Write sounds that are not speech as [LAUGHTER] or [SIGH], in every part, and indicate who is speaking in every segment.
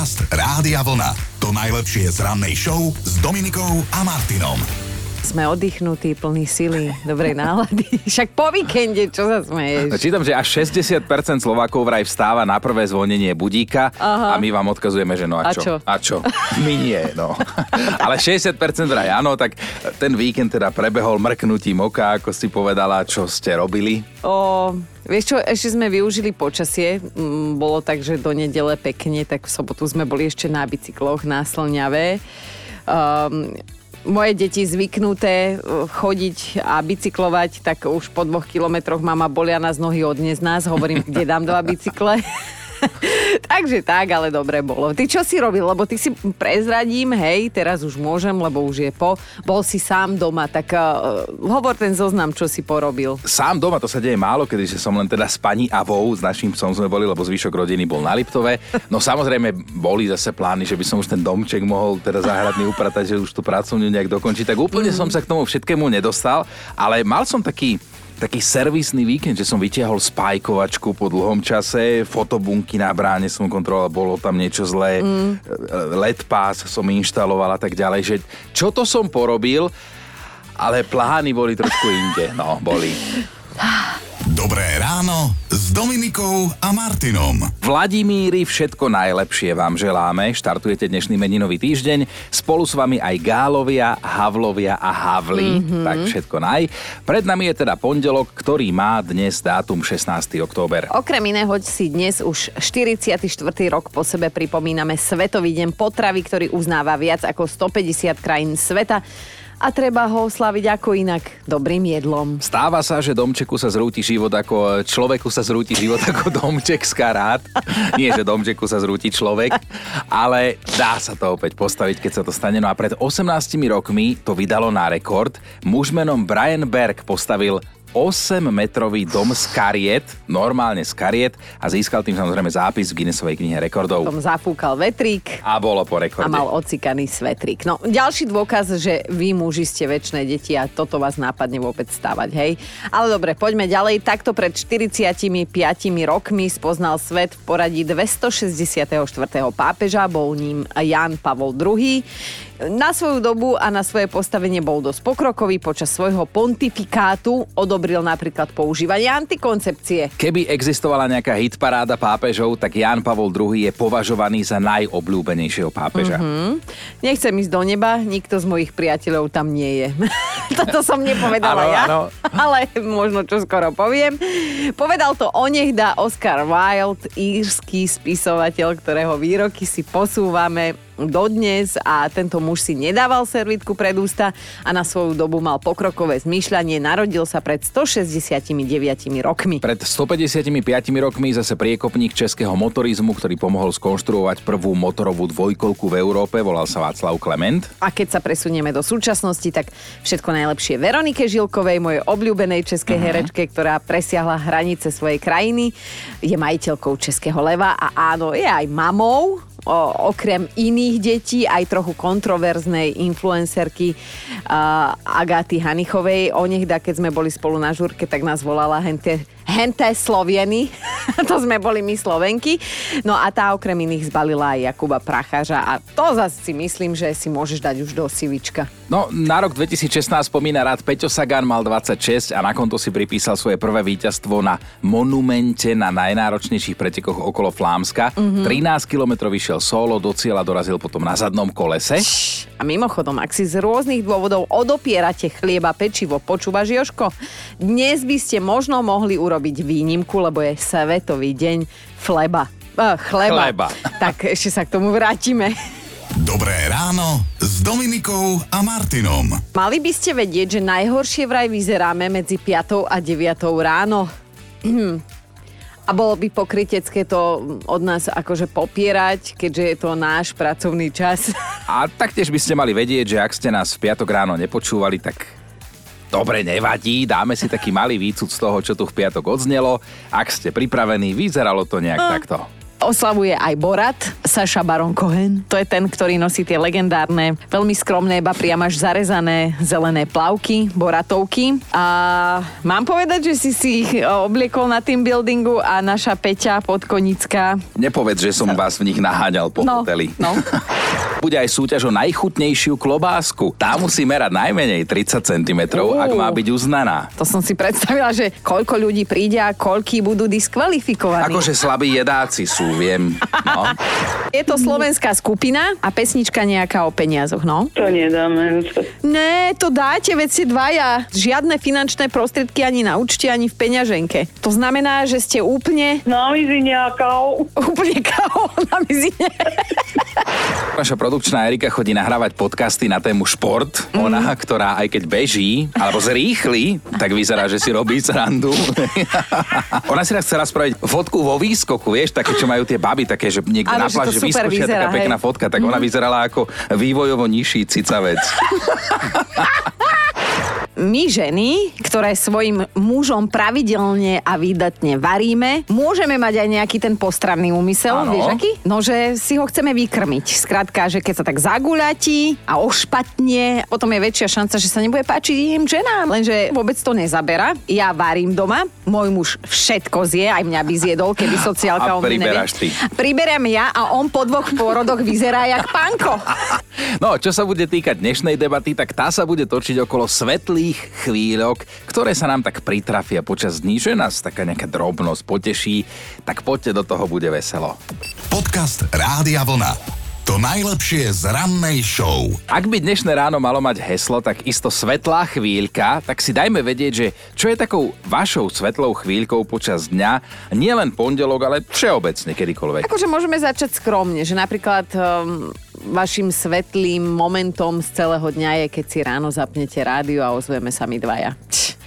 Speaker 1: Podcast Rádia Vlna. To najlepšie z rannej show s Dominikou a Martinom.
Speaker 2: Sme oddychnutí, plní sily, dobrej nálady. [LAUGHS] Však po víkende, čo sa smeješ?
Speaker 3: Čítam, že až 60% Slovákov vraj vstáva na prvé zvonenie budíka Aha. a my vám odkazujeme, že no a,
Speaker 2: A
Speaker 3: čo?
Speaker 2: čo?
Speaker 3: A čo? [LAUGHS] My nie, no. [LAUGHS] Ale 60% vraj áno, tak ten víkend teda prebehol mrknutím oka, ako si povedala, čo ste robili.
Speaker 2: O, vieš čo, ešte sme využili počasie. Mm, Bolo tak, že do nedele pekne, tak v sobotu sme boli ešte na bicykloch na Slňave. Um, moje deti zvyknuté uh, chodiť a bicyklovať, tak už po dvoch kilometroch mama bolia nás nohy od dnes nás. Hovorím, kde dám dva bicykle. [LAUGHS] [LAUGHS] Takže tak, ale dobre bolo. Ty čo si robil? Lebo ty si prezradím, hej, teraz už môžem, lebo už je po. Bol si sám doma, tak uh, hovor ten zoznam, čo si porobil.
Speaker 3: Sám doma to sa deje málo, kedy že som len teda s pani Avou, s našim psom sme boli, lebo zvyšok rodiny bol na Liptove. No samozrejme boli zase plány, že by som už ten domček mohol teda záhradný upratať, že už tú pracovňu nejak dokončiť. Tak úplne mm. som sa k tomu všetkému nedostal, ale mal som taký taký servisný víkend, že som vytiahol spajkovačku po dlhom čase, fotobunky na bráne som kontroloval, bolo tam niečo zlé, mm. LED pás som inštaloval a tak ďalej, že čo to som porobil, ale plány boli trošku inde, no, boli. [LAUGHS]
Speaker 1: Dobré ráno s Dominikou a Martinom.
Speaker 3: Vladimíri, všetko najlepšie vám želáme. Štartujete dnešný meninový týždeň. Spolu s vami aj Gálovia, Havlovia a Havli. Mm-hmm. Tak všetko naj. Pred nami je teda pondelok, ktorý má dnes dátum 16. október.
Speaker 2: Okrem iného si dnes už 44. rok po sebe pripomíname Svetový deň potravy, ktorý uznáva viac ako 150 krajín sveta a treba ho oslaviť ako inak dobrým jedlom.
Speaker 3: Stáva sa, že domčeku sa zrúti život ako človeku sa zrúti život [LAUGHS] ako domček z karát. Nie, že domčeku sa zrúti človek, ale dá sa to opäť postaviť, keď sa to stane. No a pred 18 rokmi to vydalo na rekord. Muž menom Brian Berg postavil 8-metrový dom z kariet, normálne z kariet a získal tým samozrejme zápis v Guinnessovej knihe rekordov.
Speaker 2: Tom zafúkal vetrík
Speaker 3: A bolo po
Speaker 2: a
Speaker 3: rekorde.
Speaker 2: mal ocikaný svetrík. No, ďalší dôkaz, že vy muži ste väčšie deti a toto vás nápadne vôbec stávať, hej? Ale dobre, poďme ďalej. Takto pred 45 rokmi spoznal svet v poradí 264. pápeža, bol ním Jan Pavol II. Na svoju dobu a na svoje postavenie bol dosť pokrokový. Počas svojho pontifikátu odobril napríklad používanie antikoncepcie.
Speaker 3: Keby existovala nejaká hitparáda pápežov, tak Jan Pavol II je považovaný za najobľúbenejšieho pápeža. Mm-hmm.
Speaker 2: Nechcem ísť do neba, nikto z mojich priateľov tam nie je. [LAUGHS] Toto som nepovedala
Speaker 3: Áno,
Speaker 2: ja,
Speaker 3: áno. [LAUGHS]
Speaker 2: ale možno čo skoro poviem. Povedal to onehda Oscar Wilde, írsky spisovateľ, ktorého výroky si posúvame dodnes a tento muž si nedával servitku pred ústa a na svoju dobu mal pokrokové zmýšľanie. Narodil sa pred 169 rokmi.
Speaker 3: Pred 155 rokmi zase priekopník českého motorizmu, ktorý pomohol skonštruovať prvú motorovú dvojkolku v Európe, volal sa Václav Klement.
Speaker 2: A keď sa presunieme do súčasnosti, tak všetko najlepšie Veronike Žilkovej, mojej obľúbenej českej uh-huh. herečke, ktorá presiahla hranice svojej krajiny. Je majiteľkou Českého leva a áno, je aj mamou, o, okrem iných detí, aj trochu kontroverznej influencerky uh, Agaty Hanichovej. Onehda, keď sme boli spolu na žurke, tak nás volala hente, henté Slovieny. [LAUGHS] to sme boli my Slovenky. No a tá okrem iných zbalila aj Jakuba Prachaža a to zase si myslím, že si môžeš dať už do sivička.
Speaker 3: No, na rok 2016 spomína rád Peťo Sagan, mal 26 a na konto si pripísal svoje prvé víťazstvo na monumente na najnáročnejších pretekoch okolo Flámska. Mm-hmm. 13 km vyšiel solo, do cieľa dorazil potom na zadnom kolese.
Speaker 2: A mimochodom, ak si z rôznych dôvodov odopierate chlieba, pečivo, počúvaš Joško? Dnes by ste možno mohli urobiť výnimku, lebo je Svetový deň fleba. Uh, chleba.
Speaker 3: Chleba.
Speaker 2: Tak ešte sa k tomu vrátime.
Speaker 1: Dobré ráno s Dominikou a Martinom.
Speaker 2: Mali by ste vedieť, že najhoršie vraj vyzeráme medzi 5 a 9 ráno. A bolo by pokrytecké to od nás akože popierať, keďže je to náš pracovný čas.
Speaker 3: A taktiež by ste mali vedieť, že ak ste nás v piatok ráno nepočúvali, tak dobre, nevadí, dáme si taký malý výcud z toho, čo tu v piatok odznelo. Ak ste pripravení, vyzeralo to nejak takto.
Speaker 2: Oslavuje aj Borat, Saša Baron Cohen. To je ten, ktorý nosí tie legendárne, veľmi skromné, ba priam až zarezané zelené plavky, boratovky. A mám povedať, že si si ich obliekol na tým buildingu a naša Peťa Podkonická.
Speaker 3: Nepovedz, že som vás v nich naháňal po
Speaker 2: No,
Speaker 3: hoteli.
Speaker 2: no. [LAUGHS]
Speaker 3: Bude aj súťaž o najchutnejšiu klobásku. Tá musí merať najmenej 30 cm, ak má byť uznaná.
Speaker 2: To som si predstavila, že koľko ľudí príde a koľký budú diskvalifikovaní.
Speaker 3: Akože slabí jedáci sú, viem. No.
Speaker 2: Je to slovenská skupina a pesnička nejaká o peniazoch, no?
Speaker 4: To nedáme.
Speaker 2: Ne, to dáte, veď ste dvaja. Žiadne finančné prostriedky ani na účte, ani v peňaženke. To znamená, že ste úplne,
Speaker 4: Na nejakou.
Speaker 2: úplne kao na mizine.
Speaker 3: Naša produkčná Erika chodí nahrávať podcasty na tému šport. Ona, ktorá aj keď beží, alebo zrýchli, tak vyzerá, že si robí srandu. [LAUGHS] Ona si raz chcela spraviť fotku vo výskoku, vieš, také, čo majú tie baby, také, že niekde na pláži vyskočia,
Speaker 2: vyzerá,
Speaker 3: taká
Speaker 2: hej. Mhm.
Speaker 3: fotka, tak ona vyzerala ako vývojovo nižší cicavec. [LAUGHS]
Speaker 2: My ženy, ktoré svojim mužom pravidelne a výdatne varíme, môžeme mať aj nejaký ten postranný úmysel,
Speaker 3: Áno.
Speaker 2: vieš aký? No, že si ho chceme vykrmiť. Skrátka, že keď sa tak zagulatí a ošpatne, potom je väčšia šanca, že sa nebude páčiť iným ženám. Lenže vôbec to nezabera. Ja varím doma, môj muž všetko zje, aj mňa by zjedol, keby sociálka
Speaker 3: A
Speaker 2: o mne
Speaker 3: priberáš ty.
Speaker 2: Priberám ja a on po dvoch pôrodoch vyzerá jak panko. [LAUGHS]
Speaker 3: No, čo sa bude týkať dnešnej debaty, tak tá sa bude točiť okolo svetlých chvíľok, ktoré sa nám tak pritrafia počas dní, že nás taká nejaká drobnosť poteší, tak poďte do toho, bude veselo.
Speaker 1: Podcast Rádia Vlna. To najlepšie z rannej show.
Speaker 3: Ak by dnešné ráno malo mať heslo, tak isto svetlá chvíľka, tak si dajme vedieť, že čo je takou vašou svetlou chvíľkou počas dňa, nie len pondelok, ale všeobecne kedykoľvek.
Speaker 2: Akože môžeme začať skromne, že napríklad um, vašim svetlým momentom z celého dňa je, keď si ráno zapnete rádio a ozveme sa my dvaja.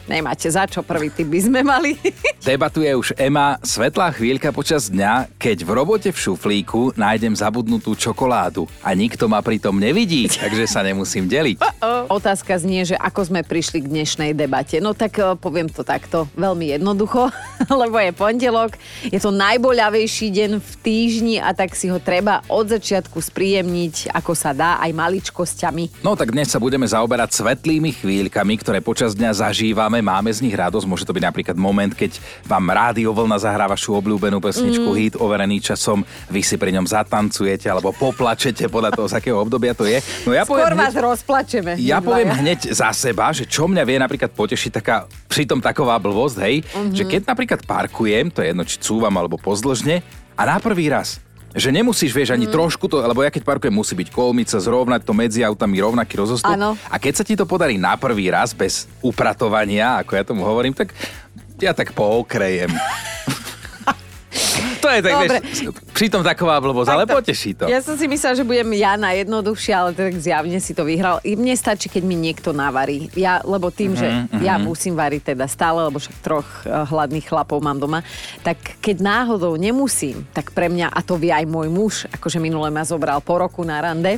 Speaker 2: Nemáte za čo, prvý typ by sme mali. [LAUGHS]
Speaker 3: Debatuje už Ema, svetlá chvíľka počas dňa, keď v robote v šuflíku nájdem zabudnutú čokoládu a nikto ma pritom nevidí, [LAUGHS] takže sa nemusím deliť.
Speaker 2: Otázka znie, že ako sme prišli k dnešnej debate. No tak eh, poviem to takto, veľmi jednoducho, [LAUGHS] lebo je pondelok, je to najboľavejší deň v týždni a tak si ho treba od začiatku spríjemniť, ako sa dá, aj maličkosťami.
Speaker 3: No tak dnes sa budeme zaoberať svetlými chvíľkami, ktoré počas dňa zažívame, máme z nich radosť. Môže to byť napríklad moment, keď vám rádio vlna zahrá vašu obľúbenú pesničku mm. hit overený časom, vy si pri ňom zatancujete alebo poplačete podľa toho, z akého obdobia to je. No ja
Speaker 2: Skôr
Speaker 3: poviem
Speaker 2: vás
Speaker 3: hneď,
Speaker 2: rozplačeme.
Speaker 3: ja poviem
Speaker 2: dvaja.
Speaker 3: hneď za seba, že čo mňa vie napríklad potešiť taká, pritom taková blbosť, hej, mm-hmm. že keď napríklad parkujem, to je jedno, či cúvam alebo pozdĺžne, a na prvý raz že nemusíš, vieš, ani mm. trošku to, lebo ja keď parkujem, musí byť kolmica, zrovnať to medzi autami, rovnaký rozostup.
Speaker 2: Áno.
Speaker 3: A keď sa ti to podarí na prvý raz, bez upratovania, ako ja tomu hovorím, tak ja tak pookrejem. [LAUGHS] to je tak,
Speaker 2: Dobre.
Speaker 3: vieš, pritom taková blbosť, ale poteší to.
Speaker 2: Ja som si myslela, že budem ja najjednoduchšia, ale tak zjavne si to vyhral. I mne stačí, keď mi niekto navarí. Ja, lebo tým, že
Speaker 3: Mhm,
Speaker 2: ja musím variť teda stále, lebo však troch eh, hladných chlapov mám doma, tak keď náhodou nemusím, tak pre mňa, a to vie aj môj muž, akože minule ma zobral po roku na rande,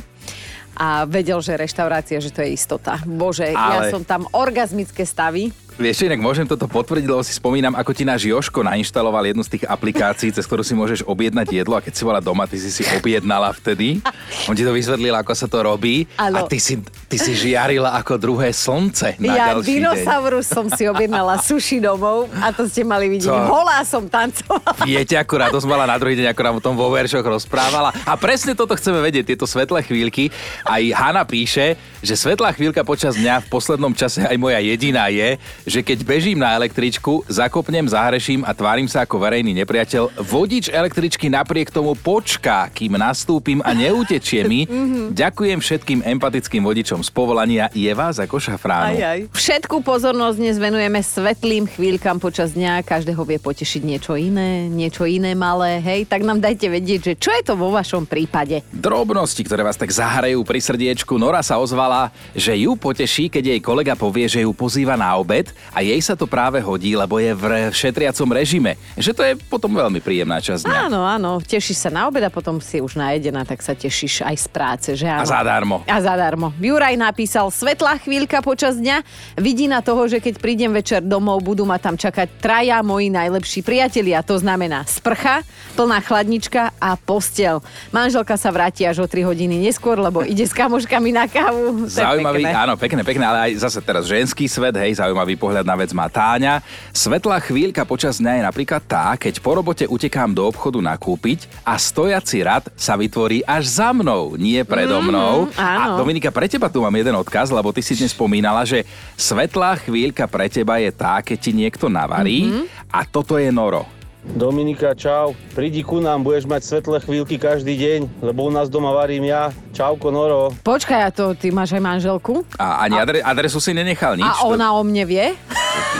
Speaker 2: a vedel, že reštaurácia, že to je istota. Bože, ja
Speaker 3: Ale-
Speaker 2: som tam orgazmické stavy.
Speaker 3: Vieš, inak môžem toto potvrdiť, lebo si spomínam, ako ti náš Joško nainštaloval jednu z tých aplikácií, cez ktorú si môžeš objednať jedlo a keď si bola doma, ty si si objednala vtedy. On ti to vysvetlil, ako sa to robí
Speaker 2: Áno.
Speaker 3: a ty si, ty si žiarila ako druhé slnce na
Speaker 2: ja
Speaker 3: ďalší deň.
Speaker 2: dinosaurus som si objednala [LAUGHS] sushi domov a to ste mali vidieť.
Speaker 3: Co?
Speaker 2: Holá som tancovala.
Speaker 3: Viete, akú radosť mala na druhý deň, ako nám o tom vo veršoch rozprávala. A presne toto chceme vedieť, tieto svetlé chvíľky. Aj Hanna píše, že svetlá chvíľka počas dňa v poslednom čase aj moja jediná je, že keď bežím na električku, zakopnem, zahreším a tvárim sa ako verejný nepriateľ, vodič električky napriek tomu počká, kým nastúpim a neutečie mi. [LAUGHS] Ďakujem všetkým empatickým vodičom z povolania. Je vás ako šafránu.
Speaker 2: Aj, aj. Všetku pozornosť dnes venujeme svetlým chvíľkam počas dňa. Každého vie potešiť niečo iné, niečo iné malé. Hej, tak nám dajte vedieť, že čo je to vo vašom prípade.
Speaker 3: Drobnosti, ktoré vás tak zahrajú pri srdiečku. Nora sa ozvala, že ju poteší, keď jej kolega povie, že ju pozýva na obed a jej sa to práve hodí, lebo je v šetriacom režime. Že to je potom veľmi príjemná časť dňa.
Speaker 2: Áno, áno, tešíš sa na obed a potom si už najedená, tak sa tešíš aj z práce, že áno?
Speaker 3: A zadarmo.
Speaker 2: A zadarmo. Juraj napísal, svetlá chvíľka počas dňa, vidí na toho, že keď prídem večer domov, budú ma tam čakať traja moji najlepší priatelia. To znamená sprcha, plná chladnička a postel. Manželka sa vráti až o 3 hodiny neskôr, lebo ide s kamoškami na kávu.
Speaker 3: Zaujímavý,
Speaker 2: pekné.
Speaker 3: áno, pekné, pekné, ale aj zase teraz ženský svet, hej, zaujímavý pohľad na vec má Táňa. Svetlá chvíľka počas dňa je napríklad tá, keď po robote utekám do obchodu nakúpiť a stojaci rad sa vytvorí až za mnou, nie predo mnou. a
Speaker 2: áno.
Speaker 3: Dominika, pre teba tu mám jeden odkaz, lebo ty si dnes spomínala, že svetlá chvíľka pre teba je tá, keď ti niekto navarí a toto je noro.
Speaker 5: Dominika, čau. Prídi ku nám, budeš mať svetlé chvíľky každý deň, lebo u nás doma varím ja. Čauko, Noro.
Speaker 2: Počkaj, a to ty máš aj manželku?
Speaker 3: A ani adre, adresu si nenechal nič.
Speaker 2: A ona o mne vie?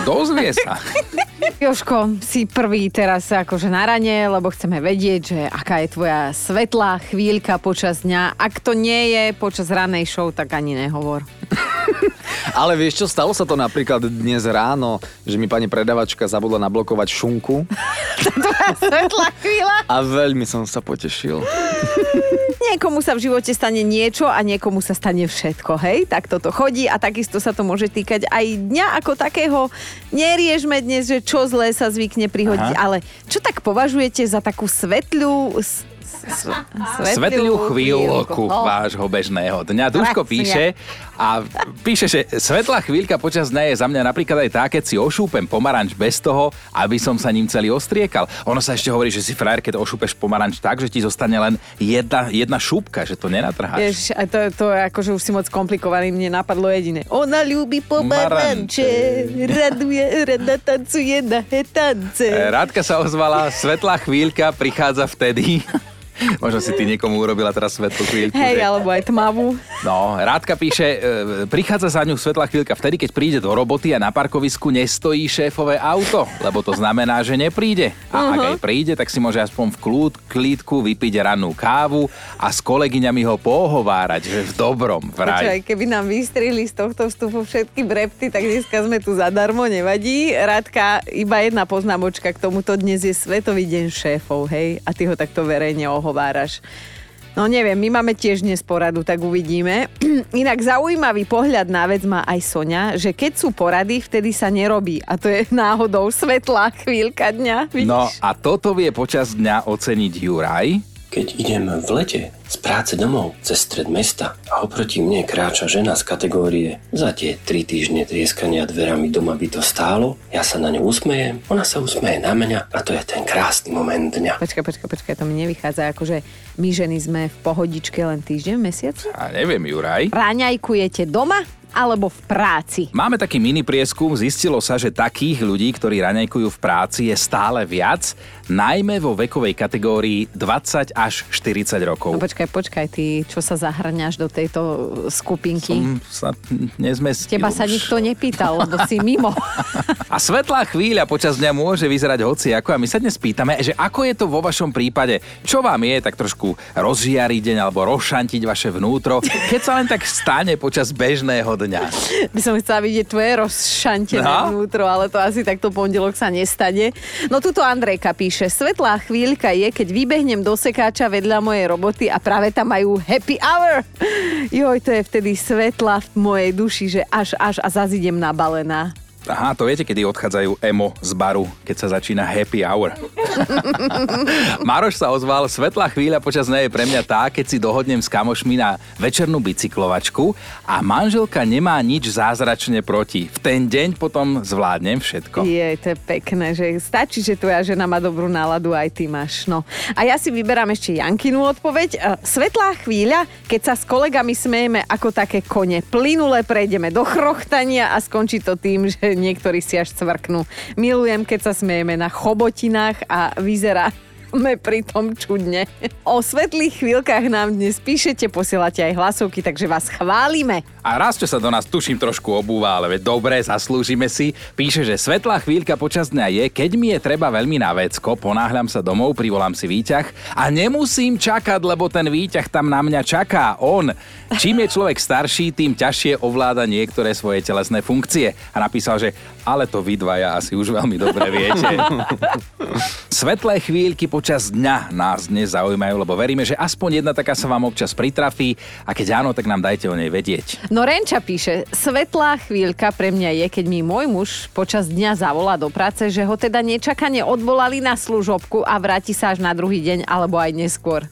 Speaker 3: Dozvie sa. [LAUGHS]
Speaker 2: Joško, si prvý teraz akože na rane, lebo chceme vedieť, že aká je tvoja svetlá chvíľka počas dňa. Ak to nie je počas ranej show, tak ani nehovor. [LAUGHS]
Speaker 6: Ale vieš čo, stalo sa to napríklad dnes ráno, že mi pani predavačka zabudla nablokovať šunku [LAUGHS]
Speaker 2: Svetlá chvíľa?
Speaker 6: a veľmi som sa potešil. [LAUGHS]
Speaker 2: Niekomu sa v živote stane niečo a niekomu sa stane všetko, hej? Tak toto chodí a takisto sa to môže týkať aj dňa ako takého. Neriešme dnes, že čo zlé sa zvykne prihodiť,
Speaker 3: Aha.
Speaker 2: ale čo tak považujete za takú svetlú...
Speaker 3: Svetlú chvíľku vášho bežného dňa. Duško píše a píše, že svetlá chvíľka počas dňa je za mňa napríklad aj tá, keď si ošúpem pomaranč bez toho, aby som sa ním celý ostriekal. Ono sa ešte hovorí, že si frajer, keď ošúpeš pomaranč tak, že ti zostane len jedna, jedna šúbka, že to nenatrháš.
Speaker 2: Vieš, a to, to je akože už si moc komplikovaný, mne napadlo jediné. Ona ľúbi pomaranče, raduje, rada tancuje na hetance.
Speaker 3: Rádka sa ozvala, svetlá chvíľka prichádza vtedy. Možno si ty niekomu urobila teraz svetlú chvíľku.
Speaker 2: Hej,
Speaker 3: že-
Speaker 2: alebo aj tmavú.
Speaker 3: No, Rádka píše, e, prichádza za ňu svetlá chvíľka vtedy, keď príde do roboty a na parkovisku nestojí šéfové auto, lebo to znamená, že nepríde. A ak aj príde, tak si môže aspoň v kľúd, klídku vypiť rannú kávu a s kolegyňami ho pohovárať, že v dobrom vraj.
Speaker 2: Počkaj, keby nám vystrihli z tohto vstupu všetky brepty, tak dneska sme tu zadarmo, nevadí. Radka, iba jedna poznámočka k tomuto. Dnes je Svetový deň šéfov, hej? A ty ho takto verejne ohováraš. No neviem, my máme tiež dnes poradu, tak uvidíme. [CLEARS THROAT] Inak zaujímavý pohľad na vec má aj Sonia, že keď sú porady, vtedy sa nerobí. A to je náhodou svetlá chvíľka dňa. Vidíš?
Speaker 3: No a toto vie počas dňa oceniť Juraj.
Speaker 7: Keď idem v lete z práce domov cez stred mesta a oproti mne kráča žena z kategórie za tie tri týždne trieskania dverami doma by to stálo, ja sa na ňu usmejem, ona sa usmeje na mňa a to je ten krásny moment dňa.
Speaker 2: Počkaj, počkaj, počkaj, to mi nevychádza, akože my ženy sme v pohodičke len týždeň v mesiaci?
Speaker 3: A neviem, Juraj.
Speaker 2: Ráňajkujete doma alebo v práci?
Speaker 3: Máme taký mini prieskum, zistilo sa, že takých ľudí, ktorí raňajkujú v práci, je stále viac, najmä vo vekovej kategórii 20 až 40 rokov.
Speaker 2: No počkaj, počkaj, ty čo sa zahrňaš do tejto skupinky?
Speaker 3: Som sa nezmestil
Speaker 2: Teba sa nikto nepýtal, lebo si mimo. [LAUGHS]
Speaker 3: A svetlá chvíľa počas dňa môže vyzerať hoci ako a my sa dnes pýtame, že ako je to vo vašom prípade, čo vám je tak trošku rozžiariť deň alebo rozšantiť vaše vnútro, keď sa len tak stane počas bežného dňa.
Speaker 2: By som chcela vidieť tvoje rozšantené
Speaker 3: No.
Speaker 2: vnútro, ale to asi takto pondelok sa nestane. No tuto Andrejka píše, svetlá chvíľka je, keď vybehnem do sekáča vedľa mojej roboty a práve tam majú happy hour. Joj, to je vtedy svetla v mojej duši, že až, až a zase idem nabalená.
Speaker 3: Aha, to viete, kedy odchádzajú emo z baru, keď sa začína happy hour. [LAUGHS] Maroš sa ozval, svetlá chvíľa počas nej je pre mňa tá, keď si dohodnem s kamošmi na večernú bicyklovačku a manželka nemá nič zázračne proti. V ten deň potom zvládnem všetko.
Speaker 2: Je, to je pekné, že stačí, že tvoja žena má dobrú náladu, aj ty máš. No. A ja si vyberám ešte Jankinu odpoveď. E, Svetlá chvíľa, keď sa s kolegami smejeme ako také kone. Plynule prejdeme do chrochtania a skončí to tým, že niektorí si až cvrknú. Milujem, keď sa smejeme na chobotinách a vyzerá pri tom čudne. O svetlých chvíľkach nám dnes píšete, posielate aj hlasovky, takže vás chválime.
Speaker 3: A raz, čo sa do nás tuším trošku obúva, ale veď dobre, zaslúžime si. Píše, že svetlá chvíľka počas dňa je, keď mi je treba veľmi na vecko, ponáhľam sa domov, privolám si výťah a nemusím čakať, lebo ten výťah tam na mňa čaká. On. Čím je človek starší, tým ťažšie ovláda niektoré svoje telesné funkcie. A napísal, že ale to vy dvaja asi už veľmi dobre viete. Svetlé chvíľky počas dňa nás dnes zaujímajú, lebo veríme, že aspoň jedna taká sa vám občas pritrafí a keď áno, tak nám dajte o nej vedieť.
Speaker 2: No Renča píše, svetlá chvíľka pre mňa je, keď mi môj muž počas dňa zavolá do práce, že ho teda nečakane odvolali na služobku a vráti sa až na druhý deň alebo aj neskôr.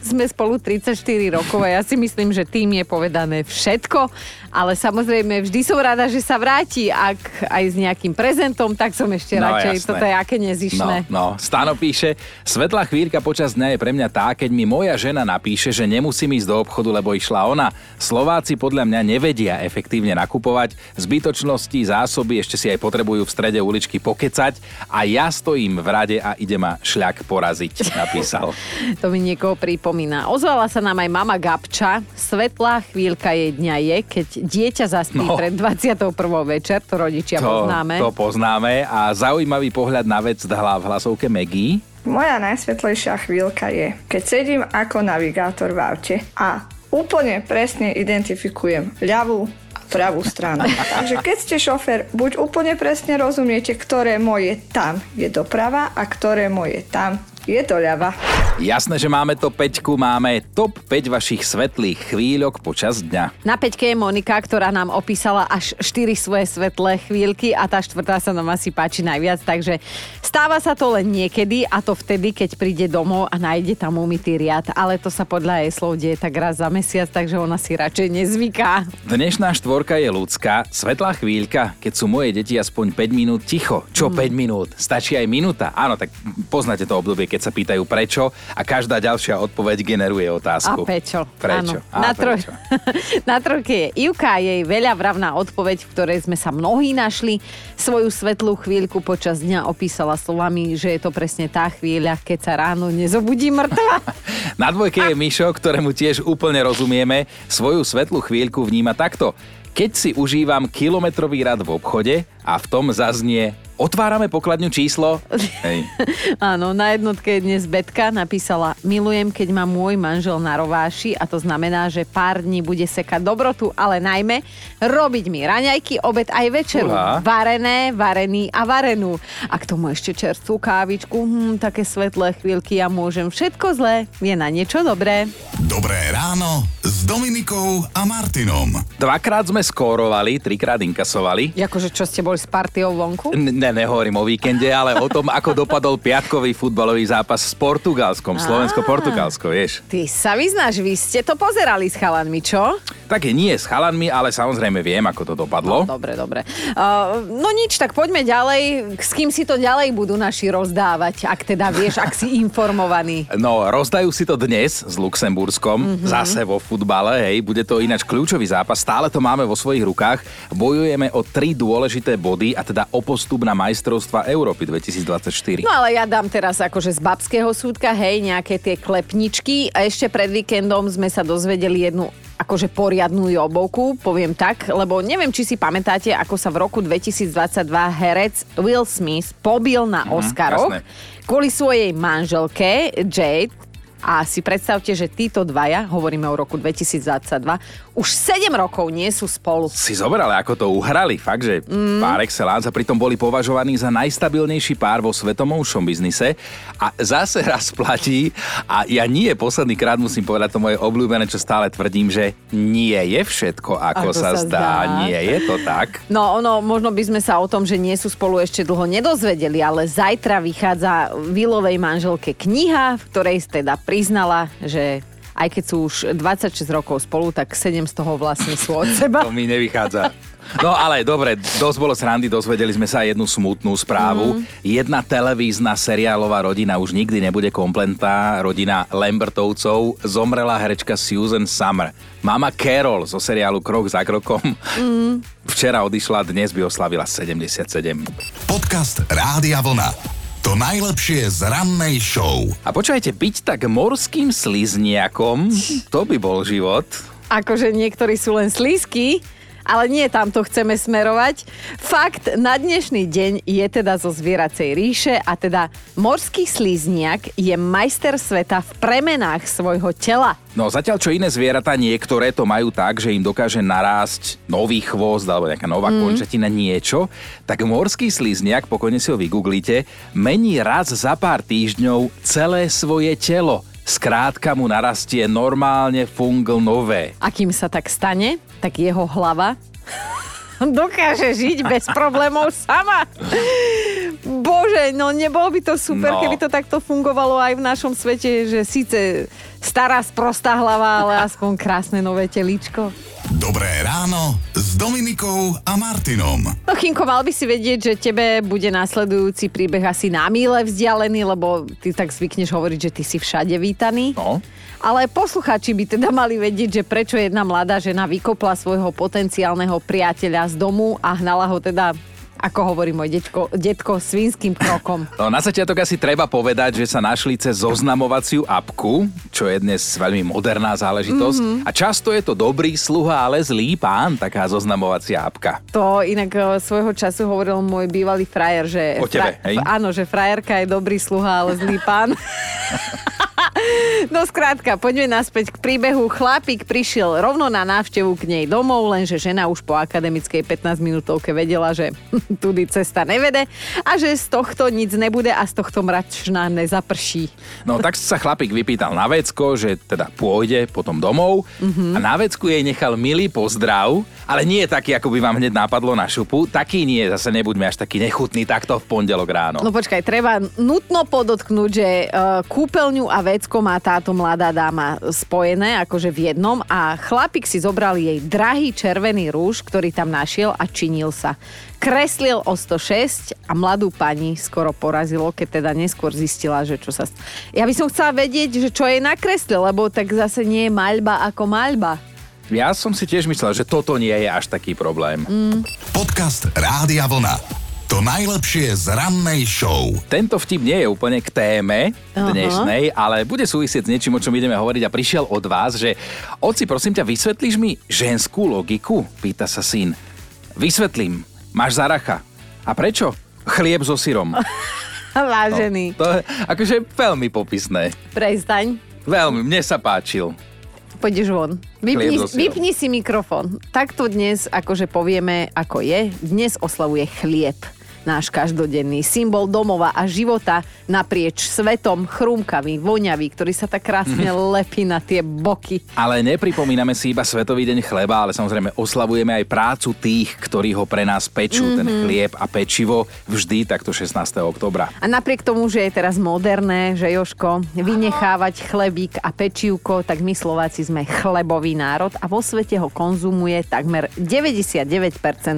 Speaker 2: Sme spolu 34 rokov a ja si myslím, že tým je povedané všetko, ale samozrejme vždy som rada, že sa vráti, ak aj s nejakým prezentom, tak som ešte
Speaker 3: No,
Speaker 2: radšej,
Speaker 3: jasné.
Speaker 2: toto je aké nezišné.
Speaker 3: No, no, Stano píše, svetlá chvíľka počas dňa je pre mňa tá, keď mi moja žena napíše, že nemusím ísť do obchodu, lebo išla ona. Slováci podľa mňa nevedia efektívne nakupovať, zbytočnosti, zásoby, ešte si aj potrebujú v strede uličky pokecať a ja stojím v rade a ide ma šľak poraziť, napísal. [LAUGHS]
Speaker 2: To mi niekoho pripomína. Ozvala sa nám aj mama Gabča. Svetlá chvíľka jej dňa je, keď dieťa zaspí
Speaker 3: No.
Speaker 2: pred 21. večer, to rodičia
Speaker 3: To,
Speaker 2: poznáme.
Speaker 3: to poznáme a zaujímavý pohľad na vec dala v hlasovke Maggie.
Speaker 8: Moja najsvetlejšia chvíľka je, keď sedím ako navigátor v aute a úplne presne identifikujem ľavú a pravú stranu. [LAUGHS] Takže keď ste šofer, buď úplne presne rozumiete, ktoré moje tam je doprava a ktoré moje tam je doľava.
Speaker 3: Jasné, že máme top 5, máme top 5 vašich svetlých chvíľok počas dňa.
Speaker 2: Na peťke je Monika, ktorá nám opísala až 4 svoje svetlé chvíľky a tá štvrtá sa nám asi páči najviac, takže stáva sa to len niekedy a to vtedy, keď príde domov a nájde tam umytý riad, ale to sa podľa jej slov deje tak raz za mesiac, takže ona si radšej nezvyká.
Speaker 3: Dnešná štvorka je ľudská. Svetlá chvíľka, keď sú moje deti aspoň 5 minút ticho. Čo 5 minút? Stačí aj minúta? Áno, tak poznáte to obdobie, keď sa pýtajú prečo a každá ďalšia odpoveď generuje
Speaker 2: A
Speaker 3: otázku.
Speaker 2: prečo?
Speaker 3: Prečo?
Speaker 2: Áno.
Speaker 3: A
Speaker 2: Na, troj...
Speaker 3: prečo? [LAUGHS]
Speaker 2: na trojke je Ivka, jej veľa vravná odpoveď, v ktorej sme sa mnohí našli. Svoju svetlú chvíľku počas dňa opísala slovami, že je to presne tá chvíľa, keď sa ráno nezobudí mŕtva. [LAUGHS]
Speaker 3: Na dvojke je Mišo, ktorému tiež úplne rozumieme. Svoju svetlú chvíľku vníma takto. Keď si užívam kilometrový rad v obchode a v tom zaznie otvárame pokladňu číslo. Hej. [LAUGHS]
Speaker 2: Áno, na jednotke je dnes Betka napísala Milujem, keď má môj manžel na rováši a to znamená, že pár dní bude sekať dobrotu, ale najmä robiť mi raňajky, obed aj večeru.
Speaker 3: Uha.
Speaker 2: Varené, varený a varenú. A k tomu ešte čerstvú kávičku, hm, také svetlé chvíľky a môžem všetko zlé. Je na niečo dobré.
Speaker 1: Dobré ráno s Dominikou a Martinom.
Speaker 3: Dvakrát sme skórovali, trikrát inkasovali.
Speaker 2: Akože čo ste boli s partiou vonku?
Speaker 3: Ne, nehovorím o víkende, ale o tom, ako dopadol piatkový futbalový zápas s Portugalskom. Slovensko-Portugalsko, vieš.
Speaker 2: Ty sa vyznáš, vy ste to pozerali s chalanmi, čo?
Speaker 3: Tak nie s chalanmi, ale samozrejme viem, ako to dopadlo.
Speaker 2: Dobre, dobre. Uh, no nič, tak poďme ďalej. S kým si to ďalej budú naši rozdávať, ak teda vieš, ak si informovaný. [LAUGHS]
Speaker 3: No, rozdajú si to dnes s Luxemburskom, mm-hmm. zase vo futbale, hej, bude to ináč kľúčový zápas, stále to máme vo svojich rukách. Bojujeme o tri dôležité body, a teda o postup na majstrovstva Európy 2024.
Speaker 2: No ale ja dám teraz akože z babského súdka, hej, nejaké tie klepničky. A ešte pred víkendom sme sa dozvedeli jednu akože poriadnu jobovku, poviem tak, lebo neviem, či si pamätáte, ako sa v roku 2022 herec Will Smith pobil na Oscaroch
Speaker 3: jasné.
Speaker 2: kvôli svojej manželke Jade a si predstavte, že títo dvaja, hovoríme o roku 2022, už 7 rokov nie sú spolu.
Speaker 3: Si zoberali, ako to uhrali, fakt, že mm. par excellence a pritom boli považovaní za najstabilnejší pár vo svetovom showbiznise a zase raz platí a ja nie posledný krát musím povedať to moje obľúbené, čo stále tvrdím, že nie je všetko, ako,
Speaker 2: Ako
Speaker 3: sa,
Speaker 2: sa
Speaker 3: zdá.
Speaker 2: zdá.
Speaker 3: Nie je to tak.
Speaker 2: No, ono, možno by sme sa o tom, že nie sú spolu ešte dlho nedozvedeli, ale zajtra vychádza Willovej manželke kniha, v ktorej teda priznala, že aj keď sú už 26 rokov spolu, tak 7 z toho vlastne sú od seba. [LAUGHS]
Speaker 3: To mi nevychádza. No ale dobre, dosť bolo srandy, dozvedeli sme sa jednu smutnú správu. Mm. Jedna televízna seriálová rodina už nikdy nebude kompletná. Rodina Lambertovcov zomrela herečka Susan Summer. Mama Carol zo seriálu Krok za krokom. Mm. Včera odišla, dnes by oslavila 77.
Speaker 1: Podcast Rádia Vlna. To najlepšie z rannej show.
Speaker 3: A počujete, byť tak morským slizniakom, to by bol život.
Speaker 2: Akože niektorí sú len slízky Ale nie tam to chceme smerovať. Fakt na dnešný deň je teda zo zvieracej ríše a teda morský slízniak je majster sveta v premenách svojho tela.
Speaker 3: No zatiaľ čo iné zvieratá, niektoré to majú tak, že im dokáže narásť nový chvost alebo nejaká nová mm. končatina niečo, tak morský slizniak, pokojne si ho vygooglite, mení raz za pár týždňov celé svoje telo. Skrátka mu narastie normálne fungl nové.
Speaker 2: A kým sa tak stane, tak jeho hlava [LAUGHS] dokáže žiť bez problémov sama. Bože, no nebolo by to super,
Speaker 3: No.
Speaker 2: keby to takto fungovalo aj v našom svete, že síce stará sprostá hlava, ale [LAUGHS] aspoň krásne nové telíčko.
Speaker 1: Dobré ráno s Dominikou a Martinom.
Speaker 2: No Chinko, mal by si vedieť, že tebe bude následujúci príbeh asi na míle vzdialený, lebo ty tak zvykneš hovoriť, že ty si všade vítaný.
Speaker 3: No.
Speaker 2: Ale posluchači by teda mali vedieť, že prečo jedna mladá žena vykopla svojho potenciálneho priateľa z domu a hnala ho teda ako hovorí môj detko, detko, svinským krokom.
Speaker 3: No, na začiatok asi treba povedať, že sa našli cez zoznamovaciu apku, čo je dnes veľmi moderná záležitosť.
Speaker 2: Mhm.
Speaker 3: Mm-hmm. A často je to dobrý sluha, ale zlý pán, taká zoznamovacia apka.
Speaker 2: To inak e, svojho času hovoril môj bývalý frajer, že...
Speaker 3: O tebe, hej?
Speaker 2: Áno, že frajerka je dobrý sluha, ale zlý pán. [LAUGHS] No skrátka, poďme naspäť k príbehu. Chlapík prišiel rovno na návštevu k nej domov, lenže žena už po akademickej 15 minútovke vedela, že [LAUGHS] tudy cesta nevede a že z tohto nic nebude a z tohto mračna nezaprší.
Speaker 3: No tak sa chlapík vypýtal na vecko, že teda pôjde potom domov mm-hmm. a na vecku jej nechal milý pozdrav, ale nie taký, ako by vám hneď nápadlo na šupu. Taký nie, zase nebuďme až taký nechutný takto v pondelok ráno.
Speaker 2: No počkaj, treba nutno podotknúť, že uh, kúpeľňu a vecko má táto mladá dáma spojené, akože v jednom a chlapík si zobral jej drahý červený rúž, ktorý tam našiel a činil sa. Kreslil o 106 a mladú pani skoro porazilo, keď teda neskôr zistila, že čo sa... Ja by som chcela vedieť, že čo jej nakreslil, lebo tak zase nie je maľba ako maľba.
Speaker 3: Ja som si tiež myslel, že toto nie je až taký problém. Mm.
Speaker 1: Podcast Rádia Vlna. To najlepšie z rannej show.
Speaker 3: Tento vtip nie je úplne k téme
Speaker 2: Aha.
Speaker 3: dnešnej, ale bude súvisieť s niečím, o čom ideme hovoriť a prišiel od vás, že oci, prosím ťa, vysvetlíš mi ženskú logiku? Pýta sa syn. Vysvetlím. Máš zaracha. A prečo? Chlieb so syrom. [LAUGHS]
Speaker 2: Vážený,
Speaker 3: To je akože veľmi popisné.
Speaker 2: prestaň.
Speaker 3: Veľmi, mne sa páčil.
Speaker 2: Pôjdeš von. Vypni, vypni si mikrofón. Takto dnes, akože povieme, ako je, dnes oslavuje chlieb. Náš každodenný symbol domova a života naprieč svetom, chrúmkavý, voňavý, ktorý sa tak krásne lepí na tie boky.
Speaker 3: Ale nepripomíname si iba Svetový deň chleba, ale samozrejme oslavujeme aj prácu tých, ktorí ho pre nás pečú, mm-hmm. ten chlieb a pečivo, vždy takto 16. oktobra.
Speaker 2: A napriek tomu, že je teraz moderné, že Joško, vynechávať chlebík a pečívko, tak my Slováci sme chlebový národ a vo svete ho konzumuje takmer 99%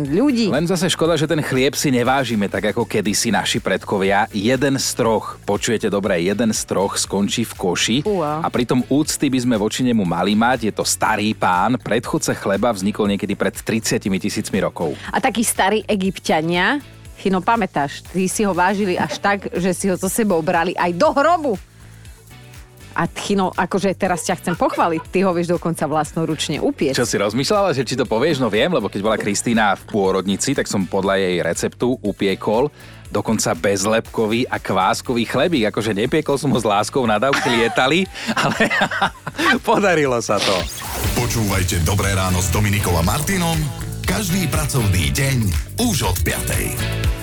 Speaker 2: ľudí.
Speaker 3: Len zase škoda, že ten chlieb si nevážime tak ako kedysi naši predkovia. Jeden z troch, počujete dobre, jeden z troch skončí v koši
Speaker 2: Uá.
Speaker 3: a pritom úcty by sme voči nemu mali mať. Je to starý pán, predchodca chleba vznikol niekedy pred 30 tisícmi rokov.
Speaker 2: A takí starí egyptiania, Chino, pamätáš, tí si ho vážili až tak, že si ho so sebou brali aj do hrobu. A Chino, akože teraz ťa chcem pochváliť, ty ho vieš dokonca vlastnoručne upiecť.
Speaker 3: Čo si rozmýšľala, že či to povieš? No viem, lebo keď bola Kristýna v pôrodnici, tak som podľa jej receptu upiekol dokonca bezlepkový a kváskový chlebík. Akože nepiekol som ho s láskou, nadávky lietali, [LAUGHS] ale [LAUGHS] podarilo sa to.
Speaker 1: Počúvajte Dobré ráno s Dominikou a Martinom každý pracovný deň už od 5.